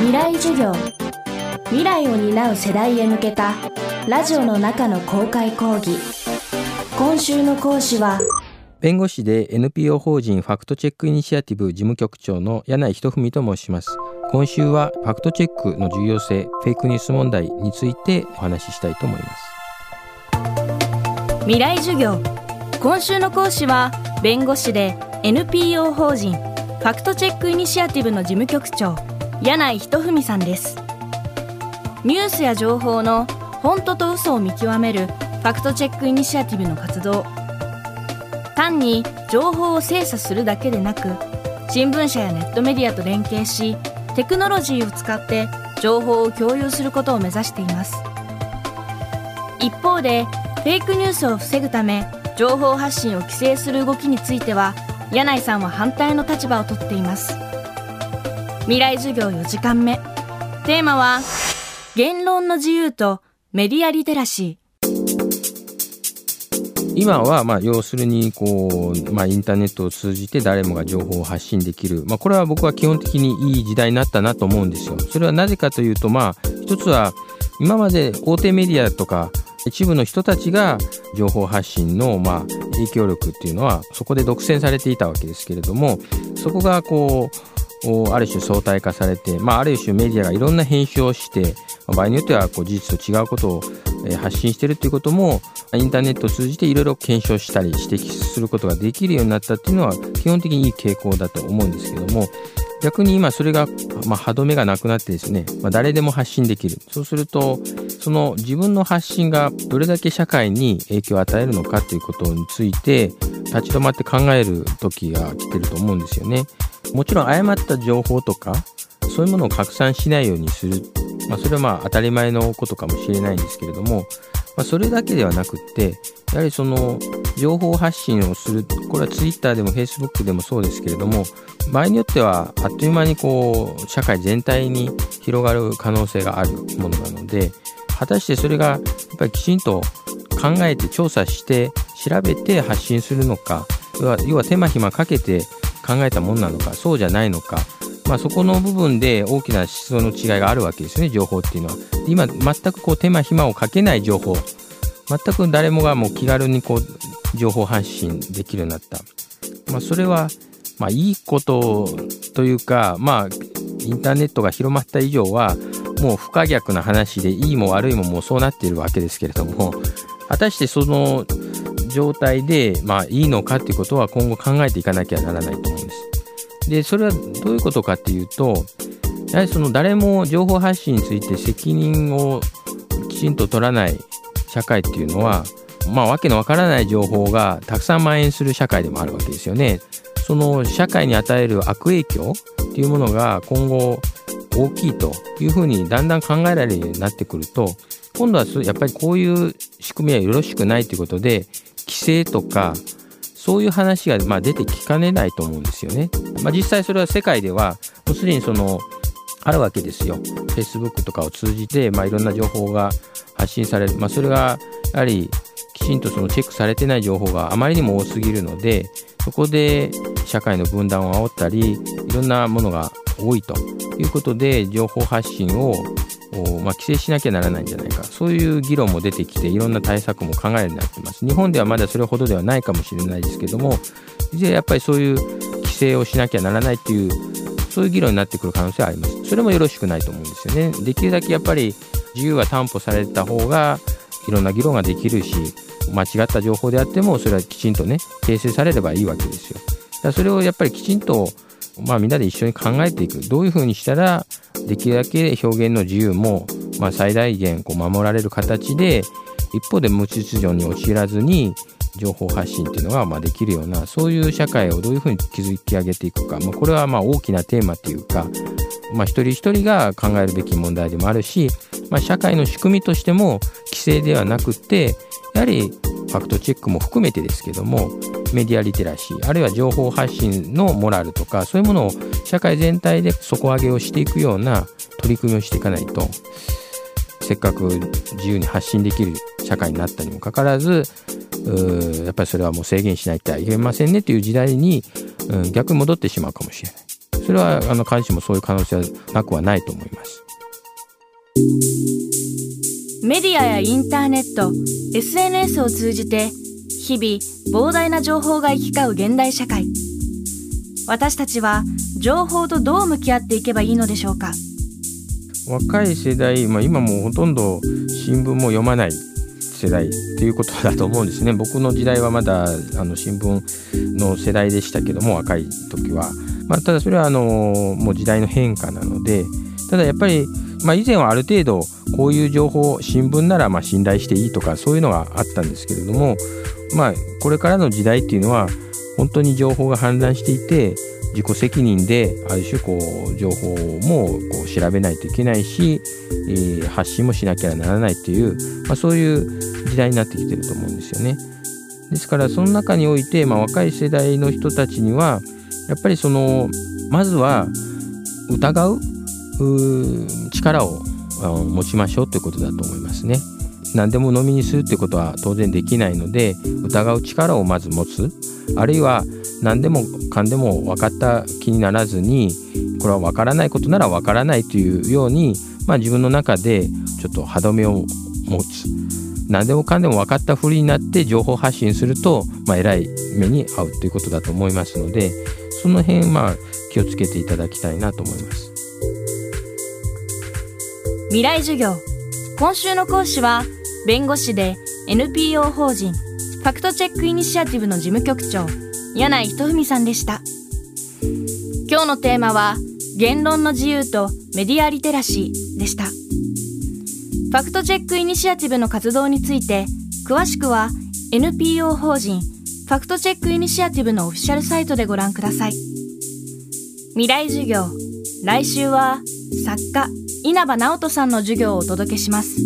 未来授業。未来を担う世代へ向けたラジオの中の公開講義。今週の講師は弁護士で NPO 法人ファクトチェックイニシアティブ事務局長の柳井仁文と申します。今週はファクトチェックの重要性フェイクニュース問題についてお話ししたいと思います。未来授業。今週の講師は弁護士で NPO 法人ファクトチェックイニシアティブの事務局長柳井仁文さんです。ニュースや情報の本当と嘘を見極めるファクトチェックイニシアティブの活動。単に情報を精査するだけでなく新聞社やネットメディアと連携しテクノロジーを使って情報を共有することを目指しています。一方でフェイクニュースを防ぐため情報発信を規制する動きについては柳井さんは反対の立場をとっています。未来授業4時間目。テーマは言論の自由とメディアリテラシー。今はまあ要するにこう、まあ、インターネットを通じて誰もが情報を発信できる、まあ、これは僕は基本的にいい時代になったなと思うんですよ。それはなぜかというとまあ一つは今まで大手メディアとか一部の人たちが情報発信のまあ影響力っていうのはそこで独占されていたわけですけれどもそこがこうある種相対化されて、まあ、ある種メディアがいろんな編集をして場合によってはこう事実と違うことを発信しているということもインターネットを通じていろいろ検証したり指摘することができるようになったっていうのは基本的にいい傾向だと思うんですけども逆に今それが、まあ、歯止めがなくなってですね、まあ、誰でも発信できる。そうするとその自分の発信がどれだけ社会に影響を与えるのかということについて立ち止まって考える時が来てると思うんですよね。もちろん誤った情報とかそういうものを拡散しないようにする、まあ、それはまあ当たり前のことかもしれないんですけれども、まあ、それだけではなくってやはりその情報発信をするこれは Twitter でも Facebook でもそうですけれども場合によってはあっという間にこう社会全体に広がる可能性があるものなので果たしてそれがやっぱりきちんと考えて調査して調べて発信するのか要は要は手間暇かけて考えたものなのかそうじゃないのか、まあ、そこの部分で大きな思想の違いがあるわけですよね情報っていうのは。今全くこう手間暇をかけない情報全く誰もがもう気軽にこう情報発信できるようになった。まあ、それはまあ、いいことというか、まあ、インターネットが広まった以上はもう不可逆な話でいいも悪いももうそうなっているわけですけれども果たしてその状態で、まあ、いいのかっていうことは今後考えていかなきゃならないと思うんです。でそれはどういうことかっていうとやはりその誰も情報発信について責任をきちんと取らない社会っていうのはまあわけのわからない情報がたくさん蔓延する社会でもあるわけですよね。その社会に与える悪影響っていうものが今後大きいというふうにだんだん考えられるようになってくると今度はやっぱりこういう仕組みはよろしくないということで規制とかそういう話がまあ出てきかねないと思うんですよね。まあ、実際それは世界ではもうすでにそのあるわけですよ。Facebook とかを通じて、まあ、いろんな情報が発信される。まあ、それがやはりきちんとそのチェックされてない情報があまりにも多すぎるのでそこで社会の分断を煽ったりいろんなものが多いということで情報発信をまあ、規制しなきゃならないんじゃないか。そういう議論も出てきていろんな対策も考えるようになってます。日本ではまだそれほどではないかもしれないですけどもいずれやっぱりそういう規制をしなきゃならないっていうそういう議論になってくる可能性はあります。それもよろしくないと思うんですよね。できるだけやっぱり自由が担保された方がいろんな議論ができるし間違った情報であってもそれはきちんとね訂正されればいいわけですよ。だそれをやっぱりきちんとまあみんなで一緒に考えていく。どういうふうにしたらできるだけ表現の自由もまあ最大限こう守られる形で一方で無秩序に陥らずに情報発信っていうのがまあできるようなそういう社会をどういうふうに築き上げていくか、まあ、これはまあ大きなテーマというか、まあ、一人一人が考えるべき問題でもあるし、まあ、社会の仕組みとしても規制ではなくってやはりファクトチェックも含めてですけどもメディアリテラシーあるいは情報発信のモラルとかそういうものを社会全体で底上げをしていくような取り組みをしていかないとせっかく自由に発信できる社会になったにもかかわらずやっぱりそれはもう制限しないといけませんねという時代に、うん、逆に戻ってしまうかもしれない。それはあの必ずしもそういう可能性はなくはないと思いますメディアやインターネット SNS を通じて日々膨大な情報が行き交う現代社会。私たちは情報とどう向き合っていけばいいのでしょうか？若い世代、まあ、今もほとんど新聞も読まない世代っていうことだと思うんですね。僕の時代はまだあの新聞の世代でしたけども若い時は、まあ、ただそれはあのもう時代の変化なのでただやっぱり、まあ、以前はある程度こういう情報新聞ならま信頼していいとかそういうのがあったんですけれどもまあこれからの時代っていうのは本当に情報が氾濫していて自己責任である種こう情報もこう調べないといけないし、えー、発信もしなきゃならないっていう、まあ、そういう時代になってきてると思うんですよね。ですからその中において、まあ、若い世代の人たちにはやっぱりそのまずは疑う力を持ちましょうということだと思いますね。何でも飲みにするってことは当然できないので疑う力をまず持つあるいは何でもかんでも分かった気にならずにこれは分からないことなら分からないというように、まあ、自分の中でちょっと歯止めを持つ何でもかんでも分かったふりになって情報発信すると、まあ、えらい目に遭うということだと思いますのでその辺、まあ、気をつけていただきたいなと思います。未来授業。今週の講師は弁護士で NPO 法人ファクトチェックイニシアティブの事務局長柳井仁文さんでした。今日のテーマは言論の自由とメディアリテラシーでした。ファクトチェックイニシアティブの活動について詳しくは NPO 法人ファクトチェックイニシアティブのオフィシャルサイトでご覧ください。未来授業。来週は作家稲葉直人さんの授業をお届けします。